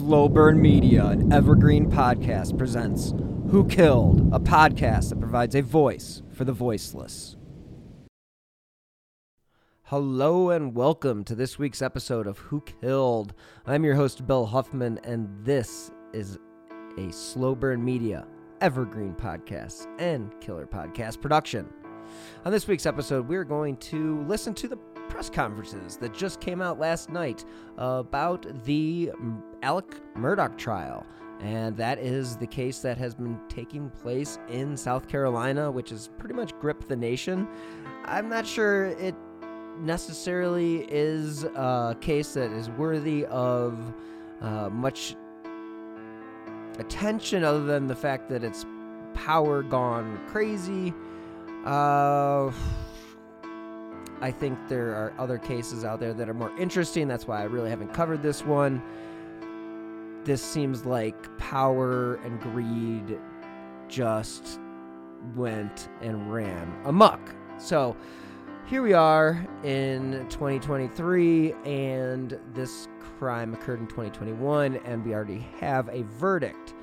Slow Burn Media, an evergreen podcast, presents Who Killed, a podcast that provides a voice for the voiceless. Hello and welcome to this week's episode of Who Killed. I'm your host, Bill Huffman, and this is a Slow Burn Media evergreen podcast and killer podcast production. On this week's episode, we're going to listen to the press conferences that just came out last night about the Alec Murdaugh trial. And that is the case that has been taking place in South Carolina, which has pretty much gripped the nation. I'm not sure it necessarily is a case that is worthy of uh, much attention other than the fact that it's power gone crazy. Uh, I think there are other cases out there that are more interesting. That's why I really haven't covered this one. This seems like power and greed just went and ran amok. So here we are in 2023, and this crime occurred in 2021, and we already have a verdict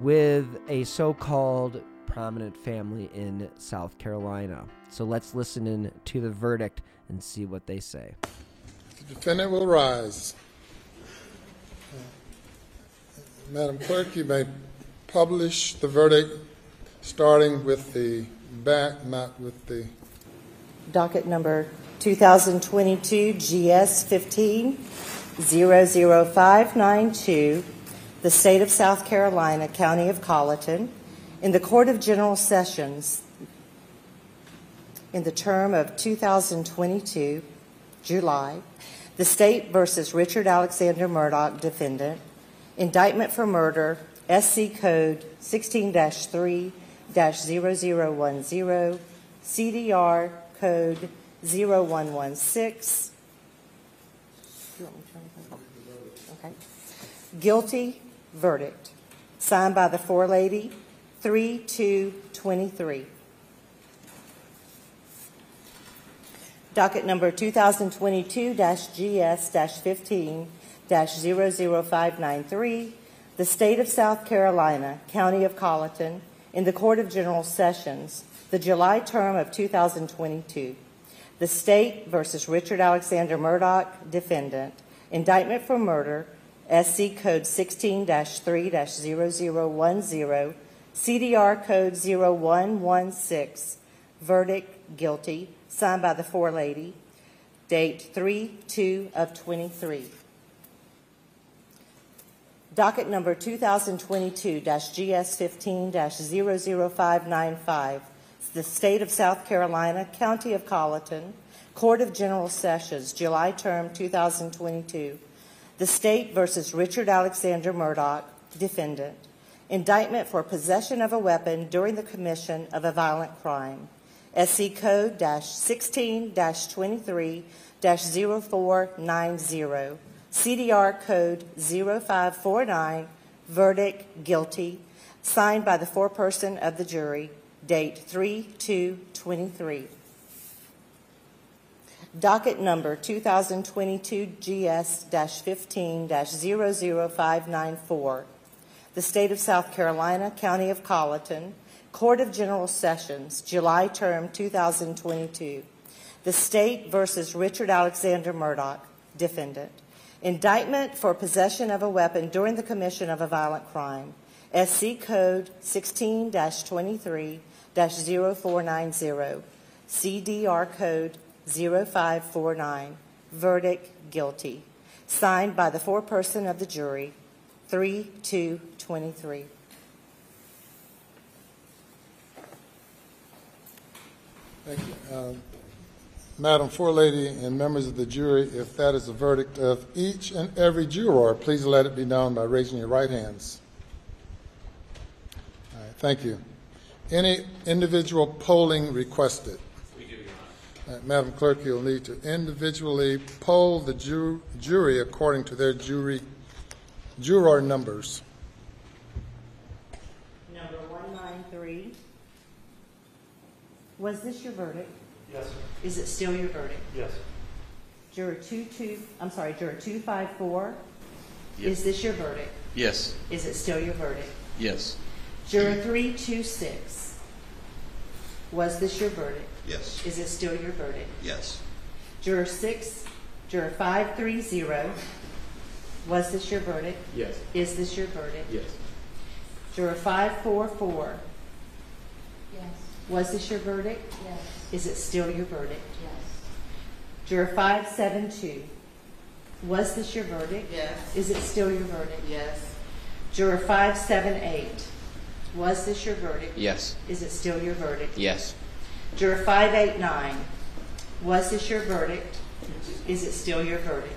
with a so called prominent family in South Carolina. So let's listen in to the verdict and see what they say. The defendant will rise. Madam Clerk, you may publish the verdict starting with the back, not with the. Docket number 2022 GS 15 00592, the State of South Carolina, County of Colleton, in the Court of General Sessions in the term of 2022, July, the State versus Richard Alexander Murdaugh, defendant, indictment for murder, SC Code 16 3 0010, CDR Code 0116. Okay. Guilty verdict. Signed by the forelady, 3 2 23. Docket number 2022 GS 15 00593, the State of South Carolina, County of Colleton, in the Court of General Sessions, the July term of 2022. The State versus Richard Alexander Murdaugh, defendant, indictment for murder, SC Code 16 3 0010, CDR Code 0116, verdict guilty signed by the forelady, date 3 2 of 23. Docket number 2022 GS 15 00595, the State of South Carolina, County of Colleton, Court of General Sessions, July term 2022. The State versus Richard Alexander Murdaugh, defendant. Indictment for possession of a weapon during the commission of a violent crime. SC Code 16 23 0490, CDR Code 0549, verdict guilty, signed by the foreperson of the jury, date 3 2 23. Docket number 2022 GS 15 00594, the State of South Carolina, County of Colleton, Court of General Sessions, July term 2022. The State versus Richard Alexander Murdaugh, defendant. Indictment for possession of a weapon during the commission of a violent crime. SC Code 16 23 0490. CDR Code 0549. Verdict guilty. Signed by the foreperson of the jury, 3 2 23. Thank you. Um, Madam Forelady and members of the jury, if that is the verdict of each and every juror, please let it be known by raising your right hands. All right, thank you. Any individual polling requested? Uh, Madam Clerk, you'll need to individually poll the ju- jury according to their jury juror numbers. Number 193. Was this your verdict? Yes, sir. Is it still your verdict? Yes. Juror 22, I'm sorry, juror 254, Yes. Is this your verdict? Yes. Is it still your verdict? Yes. Juror 326, was this your verdict? Yes. Is it still your verdict? Yes. Juror 6, Juror 530, was this your verdict? Yes. Is this your verdict? Yes. Juror 544, Yes. was this your verdict? Yes. Is it still your verdict? Yes. Juror 572, was this your verdict? Yes. Is it still your verdict? Yes. Juror 578, was this your verdict? Yes. Is it still your verdict? Yes. Juror 589, was this your verdict? Is it still your verdict?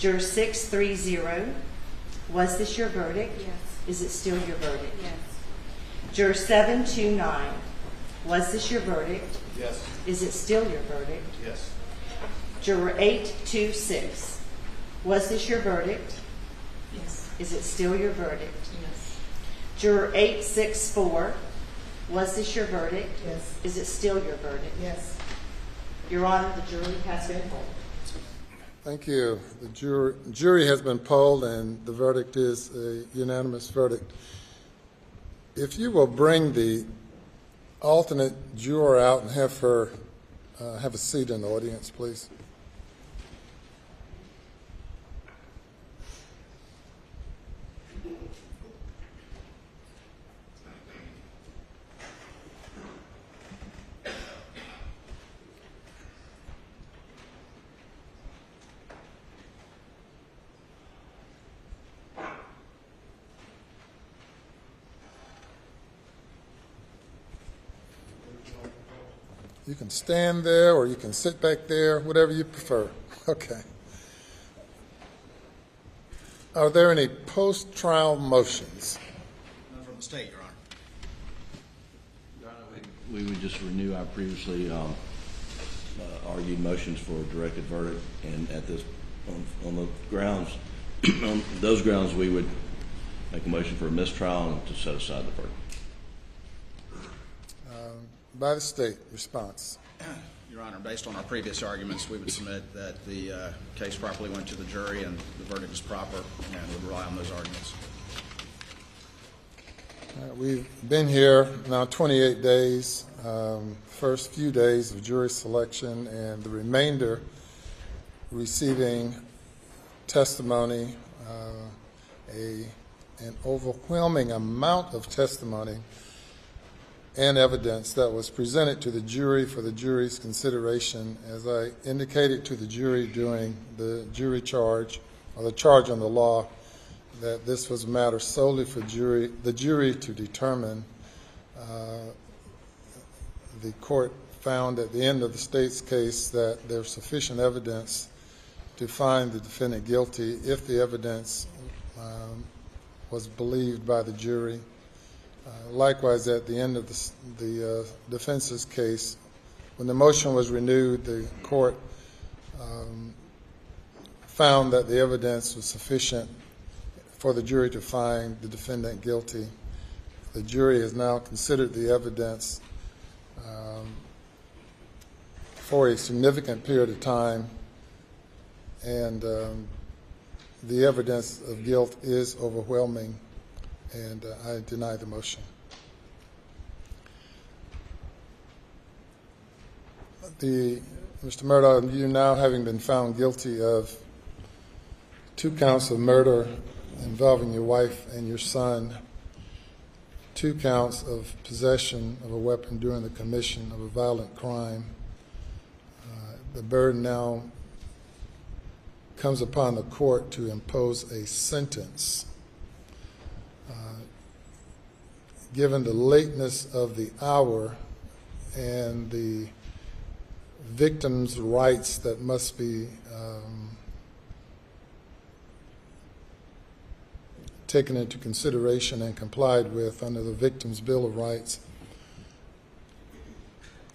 Juror 630, was this your verdict? Yes. Is it still your verdict? Yes. Juror 729, was this your verdict? Yes. Is it still your verdict? Yes. Juror 826, was this your verdict? Yes. Is it still your verdict? Yes. Juror 864, was this your verdict? Yes. Is it still your verdict? Yes. Your Honor, the jury has been polled. Thank you. The jury, jury has been polled, and the verdict is a unanimous verdict. If you will bring the alternate juror out and have her uh, have a seat in the audience, please. You can stand there or you can sit back there, whatever you prefer. Okay. Are there any post-trial motions? None from the state, Your Honor. We would just renew our previously um, uh, argued motions for a directed verdict, and at this, on- on the grounds, on those grounds, we would make a motion for a mistrial and to set aside the verdict. By the state, response. Your Honor, based on our previous arguments, we would submit that the uh, case properly went to the jury and the verdict is proper and would rely on those arguments. Uh, We've been here now 28 days, um, first few days of jury selection, and the remainder receiving testimony, uh, a, an overwhelming amount of testimony and evidence that was presented to the jury for the jury's consideration. As I indicated to the jury during the jury charge, or the charge on the law, that this was a matter solely for jury, the jury to determine. Uh, The court found at the end of the state's case that there's sufficient evidence to find the defendant guilty if the evidence um, was believed by the jury. Uh, Likewise, at the end of the the uh, defense's case, when the motion was renewed, the court um, found that the evidence was sufficient for the jury to find the defendant guilty. The jury has now considered the evidence um, for a significant period of time, and um, the evidence of guilt is overwhelming, and uh, I deny the motion. The, Mr. Murdaugh, you now having been found guilty of two counts of murder involving your wife and your son, two counts of possession of a weapon during the commission of a violent crime. Uh, The burden now comes upon the court to impose a sentence. Given the lateness of the hour and the victim's rights that must be um, taken into consideration and complied with under the Victims' Bill of Rights,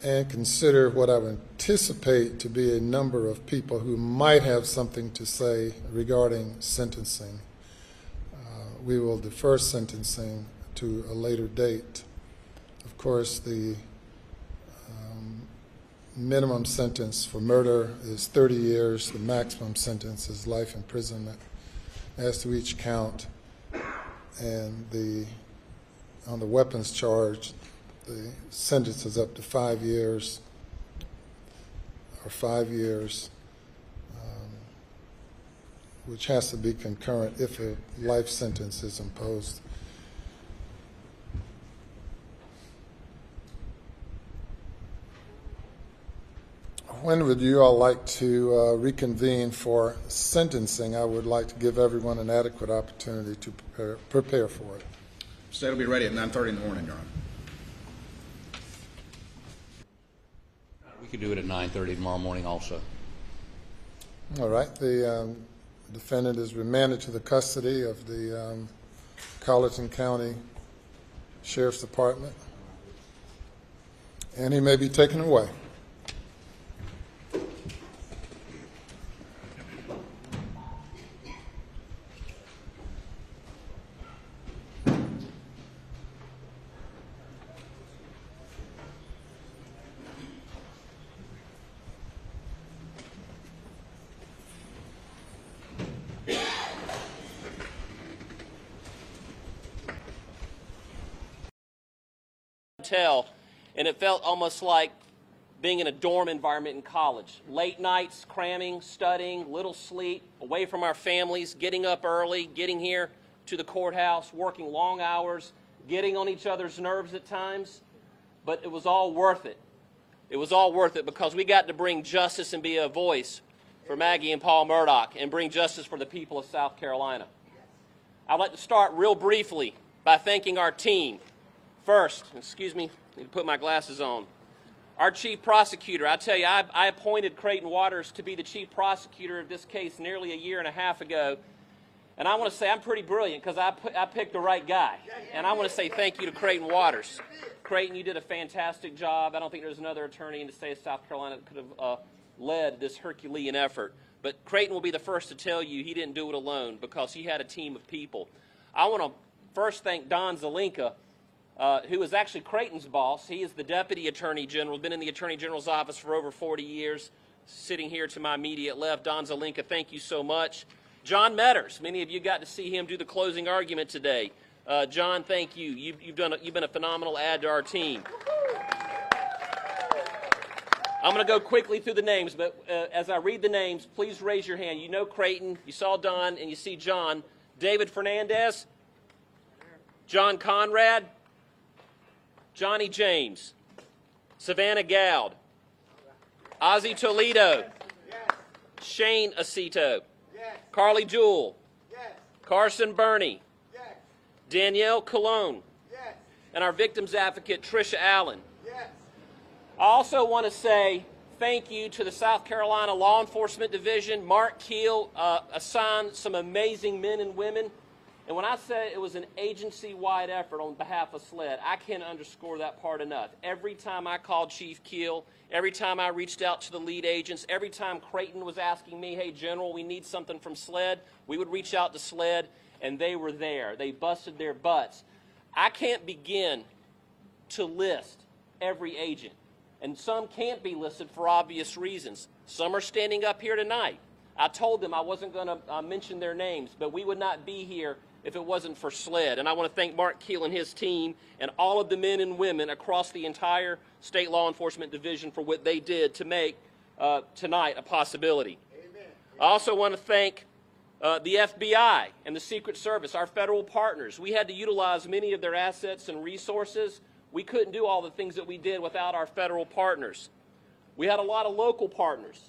and consider what I would anticipate to be a number of people who might have something to say regarding sentencing. We will defer sentencing to a later date. Of course, the um, minimum sentence for murder is 30 years, the maximum sentence is life imprisonment. as to each count. And the, on the weapons charge, the sentence is up to five years, or five years, which has to be concurrent if a life sentence is imposed. When would you all like to uh, reconvene for sentencing? I would like to give everyone an adequate opportunity to prepare, prepare for it. State will be ready at 9:30 in the morning, Your Honor. We could do it at 9:30 tomorrow morning also. All right, the um, defendant is remanded to the custody of the um, Colleton County Sheriff's Department, and he may be taken away. hotel, and it felt almost like being in a dorm environment in college. Late nights, cramming, studying, little sleep, away from our families, getting up early, getting here to the courthouse, working long hours, getting on each other's nerves at times, but it was all worth it. It was all worth it because we got to bring justice and be a voice for Maggie and Paul Murdaugh and bring justice for the people of South Carolina. I'd like to start real briefly by thanking our team. First, excuse me, I need to put my glasses on. Our chief prosecutor, I tell you, I, I appointed Creighton Waters to be the chief prosecutor of this case nearly a year and a half ago. And I want to say I'm pretty brilliant because I, I picked the right guy. And I want to say thank you to Creighton Waters. Creighton, you did a fantastic job. I don't think there's another attorney in the state of South Carolina that could have uh, led this Herculean effort. But Creighton will be the first to tell you he didn't do it alone because he had a team of people. I want to first thank Don Zelenka, uh, who is actually Creighton's boss. He is the deputy attorney general, been in the attorney general's office for over 40 years. Sitting here to my immediate left, Don Zelenka, thank you so much. John Meadors, many of you got to see him do the closing argument today. Uh, John, thank you. You've, you've, done a, you've been a phenomenal add to our team. I'm going to go quickly through the names, but uh, as I read the names, please raise your hand. You know Creighton, you saw Don, and you see John. David Fernandez, John Conrad, Johnny James, Savannah Goude, Ozzy Toledo, Shane Acito, Carly Jewell, Carson Burney, Danielle Cologne, and our victims advocate Trisha Allen. I also want to say thank you to the South Carolina Law Enforcement Division. Mark Keel uh, assigned some amazing men and women. And when I say it was an agency wide effort on behalf of SLED, I can't underscore that part enough. Every time I called Chief Keel, every time I reached out to the lead agents, every time Creighton was asking me, hey, General, we need something from SLED, we would reach out to SLED, and they were there. They busted their butts. I can't begin to list every agent, and some can't be listed for obvious reasons. Some are standing up here tonight. I told them I wasn't going to uh, mention their names, but we would not be here if it wasn't for SLED. And I want to thank Mark Keel and his team and all of the men and women across the entire state law enforcement division for what they did to make uh, tonight a possibility. I also want to thank uh, the FBI and the Secret Service, our federal partners. We had to utilize many of their assets and resources. We couldn't do all the things that we did without our federal partners. We had a lot of local partners.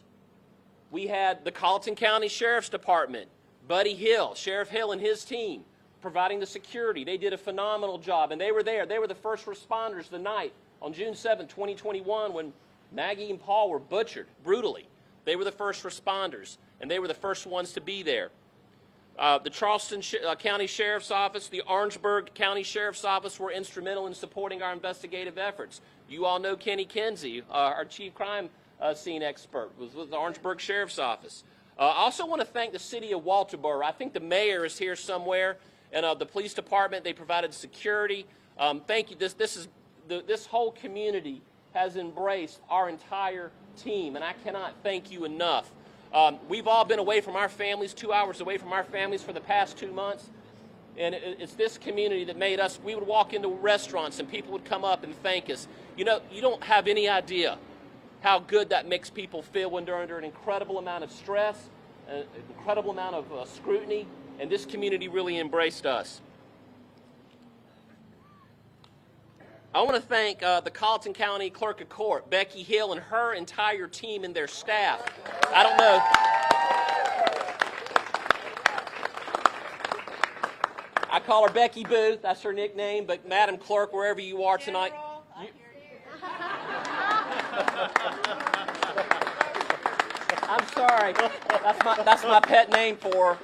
We had the Colleton County Sheriff's Department, Buddy Hill, Sheriff Hill and his team providing the security. They did a phenomenal job, and they were there. They were the first responders the night on June 7, 2021, when Maggie and Paul were butchered brutally. They were the first responders, and they were the first ones to be there. Uh, the Charleston Sh- uh, County Sheriff's Office, the Orangeburg County Sheriff's Office were instrumental in supporting our investigative efforts. You all know Kenny Kinsey, uh, our chief crime uh, scene expert, was with the Orangeburg Sheriff's Office. Uh, I also want to thank the city of Walterboro. I think the mayor is here somewhere, and uh, the police department. They provided security. Um, thank you. This this is the, this whole community has embraced our entire team, and I cannot thank you enough. Um, we've all been away from our families, two hours away from our families for the past two months. And it- it's this community that made us, we would walk into restaurants and people would come up and thank us. You know, you don't have any idea how good that makes people feel when they're under an incredible amount of stress, an incredible amount of uh, scrutiny, and this community really embraced us. I want to thank uh, the Colleton County Clerk of Court, Becky Hill, and her entire team and their staff. I don't know. I call her Becky Booth. That's her nickname. But Madam Clerk, wherever you are tonight, you- I'm sorry. That's my that's my pet name for her.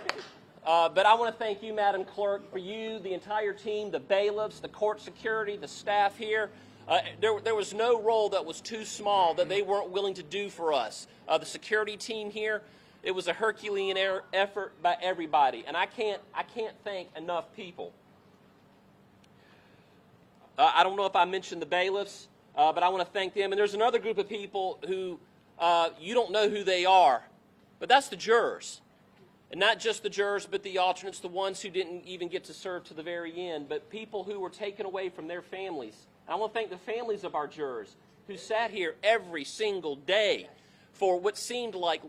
Uh, but I want to thank you, Madam Clerk, for you, the entire team, the bailiffs, the court security, the staff here. Uh, there, there was no role that was too small that they weren't willing to do for us. Uh, the security team here, it was a Herculean er- effort by everybody, and I can't, I can't thank enough people. Uh, I don't know if I mentioned the bailiffs, uh, but I want to thank them. And there's another group of people who uh, you don't know who they are, but that's the jurors. And not just the jurors, but the alternates, the ones who didn't even get to serve to the very end, but people who were taken away from their families. And I want to thank the families of our jurors who sat here every single day for what seemed like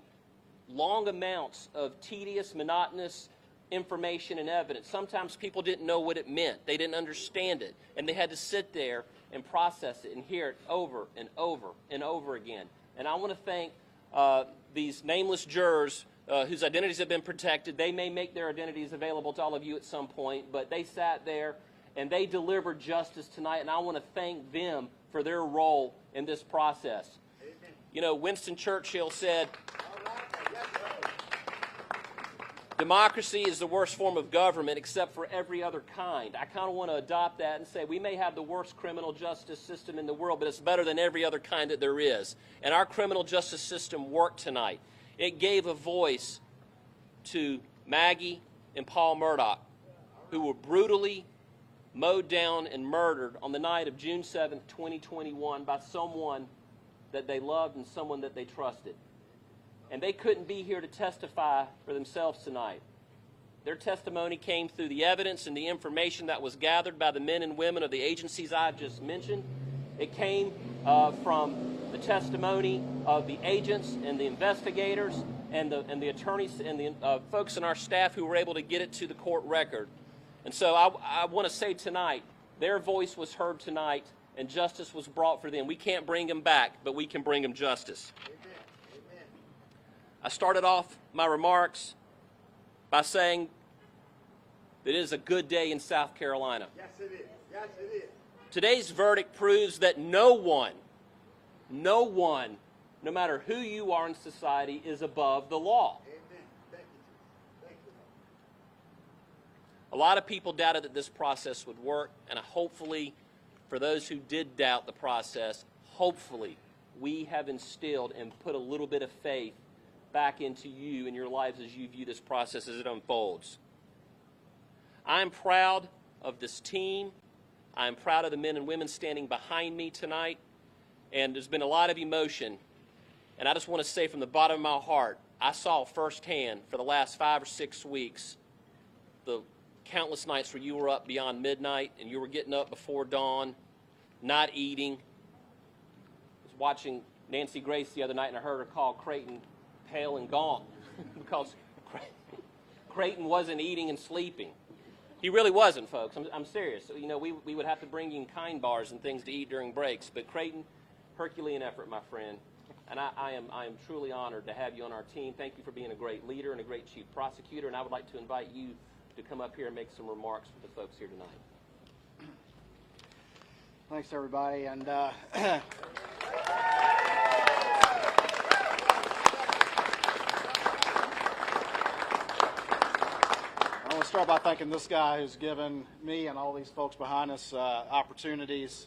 long amounts of tedious, monotonous information and evidence. Sometimes people didn't know what it meant, they didn't understand it, and they had to sit there and process it and hear it over and over and over again. And I want to thank uh, these nameless jurors uh, whose identities have been protected. They may make their identities available to all of you at some point, but they sat there and they delivered justice tonight, and I want to thank them for their role in this process. You know, Winston Churchill said, Democracy is the worst form of government except for every other kind. I kind of want to adopt that and say we may have the worst criminal justice system in the world, but it's better than every other kind that there is. And our criminal justice system worked tonight. It gave a voice to Maggie and Paul Murdaugh, who were brutally mowed down and murdered on the night of June 7th, 2021, by someone that they loved and someone that they trusted and they couldn't be here to testify for themselves tonight. Their testimony came through the evidence and the information that was gathered by the men and women of the agencies I've just mentioned. It came uh, from the testimony of the agents and the investigators and the, and the attorneys and the uh, folks in our staff who were able to get it to the court record. And so I, I want to say tonight, their voice was heard tonight and justice was brought for them. We can't bring them back, but we can bring them justice. I started off my remarks by saying that it is a good day in South Carolina. Yes, it is. Yes, it is. Today's verdict proves that no one, no one, no matter who you are in society, is above the law. Amen. Thank you. Thank you. A lot of people doubted that this process would work, and hopefully, for those who did doubt the process, hopefully, we have instilled and put a little bit of faith back into you and your lives as you view this process as it unfolds. I'm proud of this team. I'm proud of the men and women standing behind me tonight. And there's been a lot of emotion. And I just want to say from the bottom of my heart, I saw firsthand for the last five or six weeks the countless nights where you were up beyond midnight and you were getting up before dawn, not eating. I was watching Nancy Grace the other night and I heard her call Creighton pale and gaunt because Creighton wasn't eating and sleeping. He really wasn't, folks. I'm, I'm serious. You know, we, we would have to bring in kind bars and things to eat during breaks. But Creighton, Herculean effort, my friend. And I, I, am, I am truly honored to have you on our team. Thank you for being a great leader and a great chief prosecutor. And I would like to invite you to come up here and make some remarks for the folks here tonight. Thanks, everybody. And uh, I want to start by thanking this guy who's given me and all these folks behind us uh, opportunities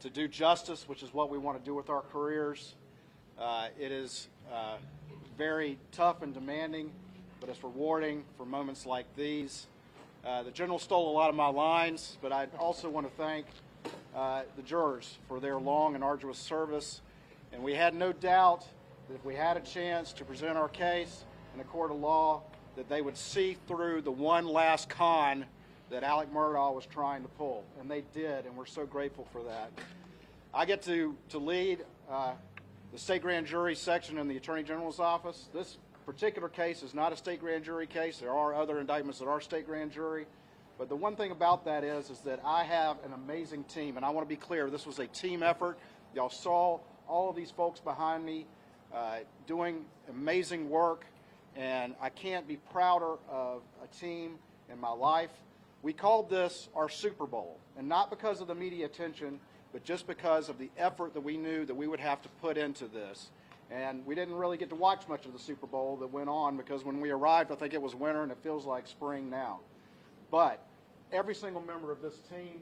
to do justice, which is what we want to do with our careers. Uh, it is uh, very tough and demanding, but it's rewarding for moments like these. Uh, the general stole a lot of my lines, but I also want to thank uh, the jurors for their long and arduous service. And we had no doubt that if we had a chance to present our case in a court of law, that they would see through the one last con that Alec Murdaugh was trying to pull. And they did, and we're so grateful for that. I get to, to lead uh, the state grand jury section in the Attorney General's office. This particular case is not a state grand jury case. There are other indictments that are state grand jury. But the one thing about that is, is that I have an amazing team, and I want to be clear, this was a team effort. Y'all saw all of these folks behind me uh, doing amazing work, and I can't be prouder of a team in my life. We called this our Super Bowl, and not because of the media attention, but just because of the effort that we knew that we would have to put into this. And we didn't really get to watch much of the Super Bowl that went on because when we arrived, I think it was winter and it feels like spring now. But every single member of this team,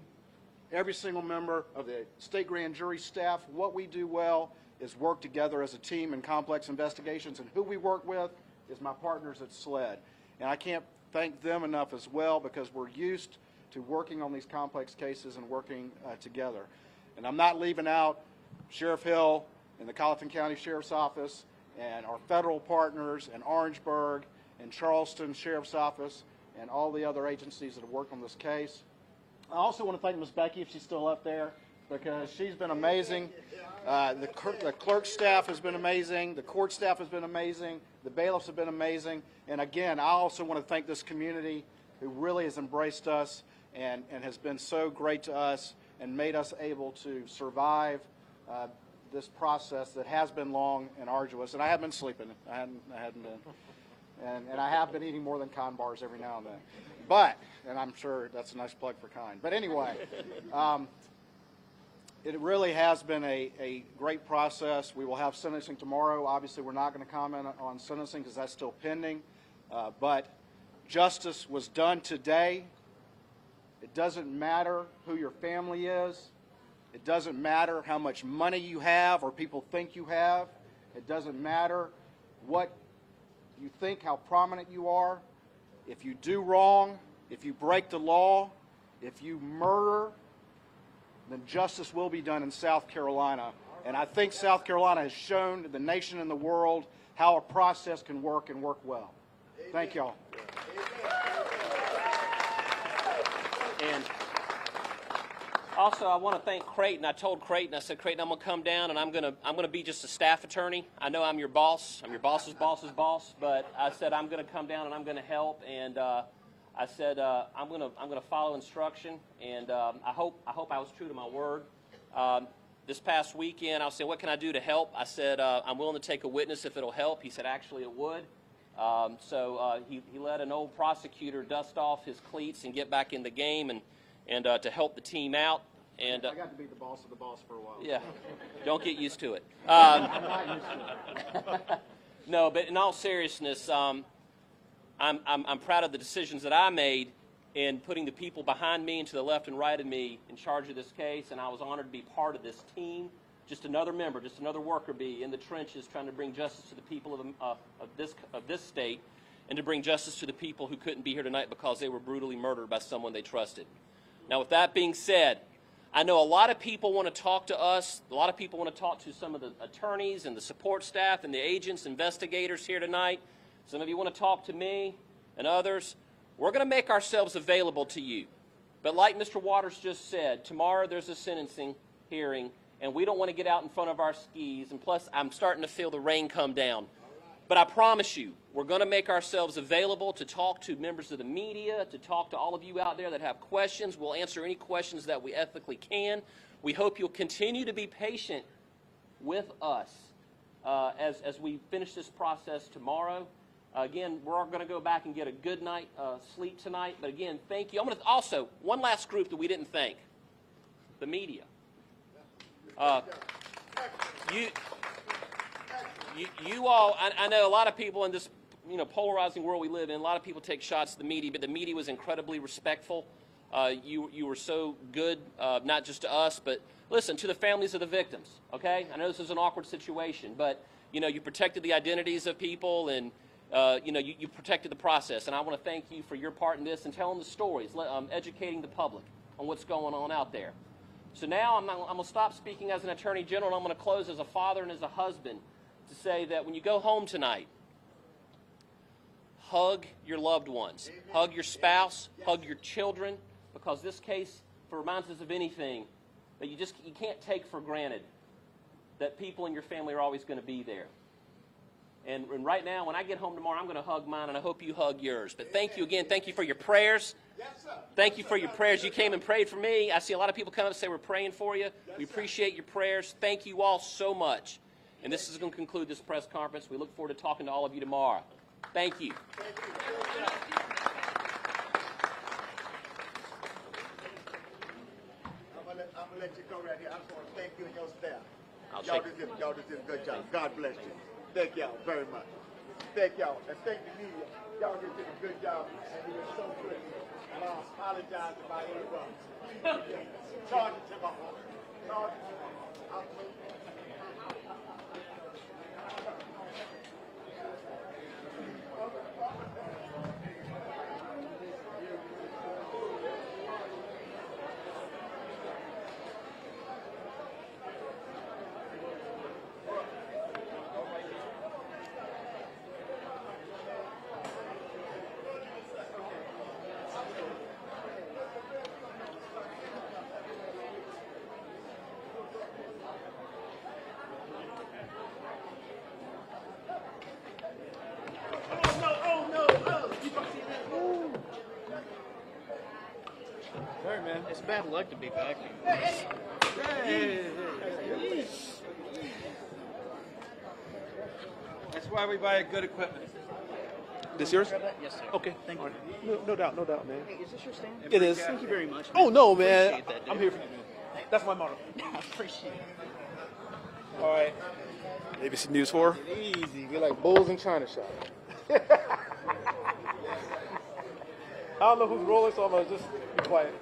every single member of the state grand jury staff, what we do well is work together as a team in complex investigations. And who we work with is my partners at SLED. And I can't thank them enough as well because we're used to working on these complex cases and working uh, together. And I'm not leaving out Sheriff Hill and the Colleton County Sheriff's Office and our federal partners in Orangeburg and Charleston Sheriff's Office and all the other agencies that have worked on this case. I also want to thank Ms. Becky, if she's still up there, because she's been amazing. Uh, the, the clerk staff has been amazing. The court staff has been amazing. The bailiffs have been amazing. And again, I also want to thank this community who really has embraced us and, and has been so great to us and made us able to survive uh, this process that has been long and arduous. And I have been sleeping. I hadn't, I hadn't been. And, and I have been eating more than con bars every now and then. But, and I'm sure that's a nice plug for kind. But anyway, um, it really has been a, a great process. We will have sentencing tomorrow. Obviously, we're not going to comment on sentencing because that's still pending. Uh, but justice was done today. It doesn't matter who your family is. It doesn't matter how much money you have or people think you have. It doesn't matter what you think, how prominent you are. If you do wrong, if you break the law, if you murder, then justice will be done in South Carolina. And I think South Carolina has shown the nation and the world how a process can work and work well. Thank y'all. And also, I want to thank Creighton. I told Creighton, I said, Creighton, I'm going to come down and I'm going to I'm going to be just a staff attorney. I know I'm your boss. I'm your boss's boss's boss, but I said I'm going to come down and I'm going to help. And uh, I said uh, I'm going to I'm to follow instruction. And um, I hope I hope I was true to my word. Um, this past weekend, I was saying, what can I do to help? I said uh, I'm willing to take a witness if it'll help. He said, actually, it would. Um, so uh, he, he let an old prosecutor dust off his cleats and get back in the game and, and uh, to help the team out. And uh, I got to be the boss of the boss for a while. yeah, don't get used to it. Um, I'm not used to it. no, but in all seriousness, um, I'm, I'm, I'm proud of the decisions that I made in putting the people behind me and to the left and right of me in charge of this case, and I was honored to be part of this team. Just another member, just another worker bee in the trenches trying to bring justice to the people of, uh, of, this, of this state and to bring justice to the people who couldn't be here tonight because they were brutally murdered by someone they trusted. Now, with that being said, I know a lot of people want to talk to us. A lot of people want to talk to some of the attorneys and the support staff and the agents, investigators here tonight. Some of you want to talk to me and others. We're going to make ourselves available to you. But like Mr. Waters just said, tomorrow there's a sentencing hearing, and we don't want to get out in front of our skis. And plus, I'm starting to feel the rain come down. But I promise you, we're going to make ourselves available to talk to members of the media, to talk to all of you out there that have questions. We'll answer any questions that we ethically can. We hope you'll continue to be patient with us uh, as, as we finish this process tomorrow. Again, we're going to go back and get a good night uh, sleep tonight. But again, thank you. I'm going to also one last group that we didn't thank: the media. Uh, you, you, you all, I, I know a lot of people in this you know polarizing world we live in. A lot of people take shots at the media, but the media was incredibly respectful. Uh, you you were so good, uh, not just to us, but listen to the families of the victims. Okay, I know this is an awkward situation, but you know you protected the identities of people and. Uh, you know, you, you, protected the process, and I want to thank you for your part in this and telling the stories, um, educating the public on what's going on out there. So now I'm, I'm going to stop speaking as an attorney general, and I'm going to close as a father and as a husband to say that when you go home tonight, hug your loved ones, hug your spouse, hug your children, because this case reminds us of anything that you just you can't take for granted that people in your family are always going to be there. And, and right now, when I get home tomorrow, I'm going to hug mine, and I hope you hug yours. But thank you again. Thank you for your prayers. Thank you for your prayers. You came and prayed for me. I see a lot of people come up and say, We're praying for you. We appreciate your prayers. Thank you all so much. And this is going to conclude this press conference. We look forward to talking to all of you tomorrow. Thank you. I'm gonna, let, I'm gonna let you go right here. I just want to thank you and your staff. I'll y'all, did, y'all did a good job. God bless you. Thank y'all very much. Thank y'all. And thank the media. Y'all did a good job. And it was so good. And I apologize if I interrupted. Charge it to my heart. Charge it to my heart. Man. It's bad luck to be back That's why we buy good equipment. This yours? Yes, sir. Okay. Thank you. No, no doubt, no doubt, man. Hey, is this your stand? It is. Thank you very much. Oh no, man. That. I'm here for you. That's my motto. I appreciate it. All right. ABC News 4. Easy. We're like bulls in China shop. I don't know who's rolling, so I'm gonna just be quiet.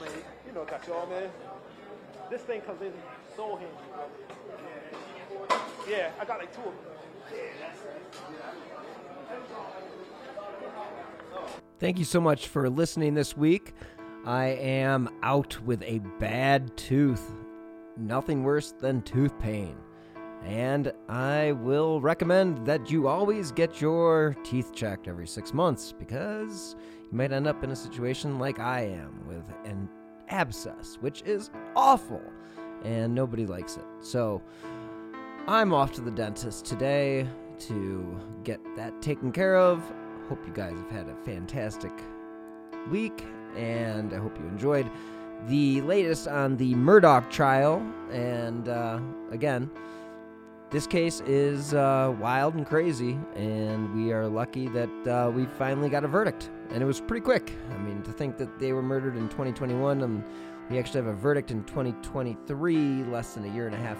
Man, you know, y'all, man. This thing comes in so handy. Yeah, I got like two of them. Thank you so much for listening this week. I am out with a bad tooth. Nothing worse than tooth pain. And I will recommend that you always get your teeth checked every six months because you might end up in a situation like I am with an abscess, which is awful and nobody likes it. So I'm off to the dentist today to get that taken care of. Hope you guys have had a fantastic week, and I hope you enjoyed the latest on the Murdaugh trial. And uh, again, this case is uh, wild and crazy, and we are lucky that uh, we finally got a verdict. And it was pretty quick. I mean, to think that they were murdered in 2021 and we actually have a verdict in 2023, less than a year and a half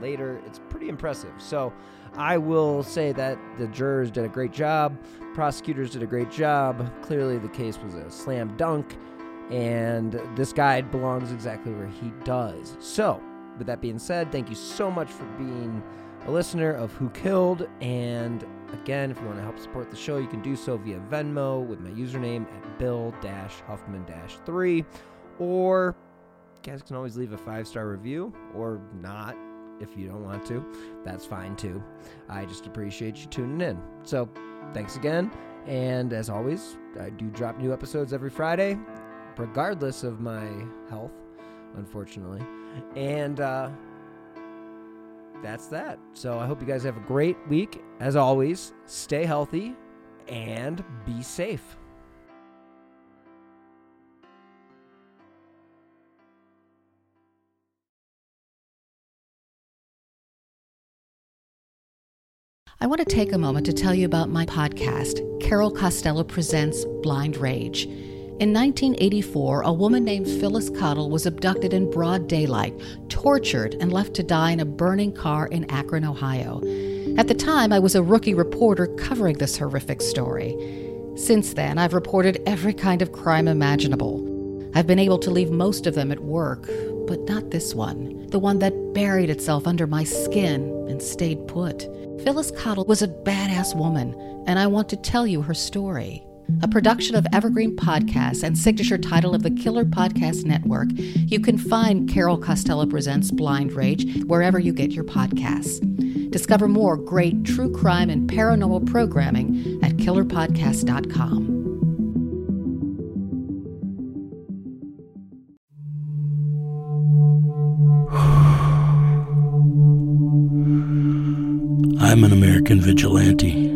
later, it's pretty impressive. So I will say that the jurors did a great job, prosecutors did a great job. Clearly, the case was a slam dunk, and this guy belongs exactly where he does. So, with that being said, thank you so much for being a listener of Who Killed. And again, if you want to help support the show, you can do so via Venmo with my username at Bill Huffman 3. Or you guys can always leave a five star review or not if you don't want to. That's fine too. I just appreciate you tuning in. So thanks again. And as always, I do drop new episodes every Friday, regardless of my health, unfortunately. And uh, that's that. So I hope you guys have a great week. As always, stay healthy and be safe. I want to take a moment to tell you about my podcast, Carol Costello Presents Blind Rage. In 1984, a woman named Phyllis Cottle was abducted in broad daylight, tortured, and left to die in a burning car in Akron, Ohio. At the time, I was a rookie reporter covering this horrific story. Since then, I've reported every kind of crime imaginable. I've been able to leave most of them at work, but not this one, the one that buried itself under my skin and stayed put. Phyllis Cottle was a badass woman, and I want to tell you her story. A production of Evergreen Podcasts and signature title of the Killer Podcast Network. You can find Carol Costello Presents Blind Rage wherever you get your podcasts. Discover more great true crime and paranormal programming at killerpodcast.com. I'm an American vigilante.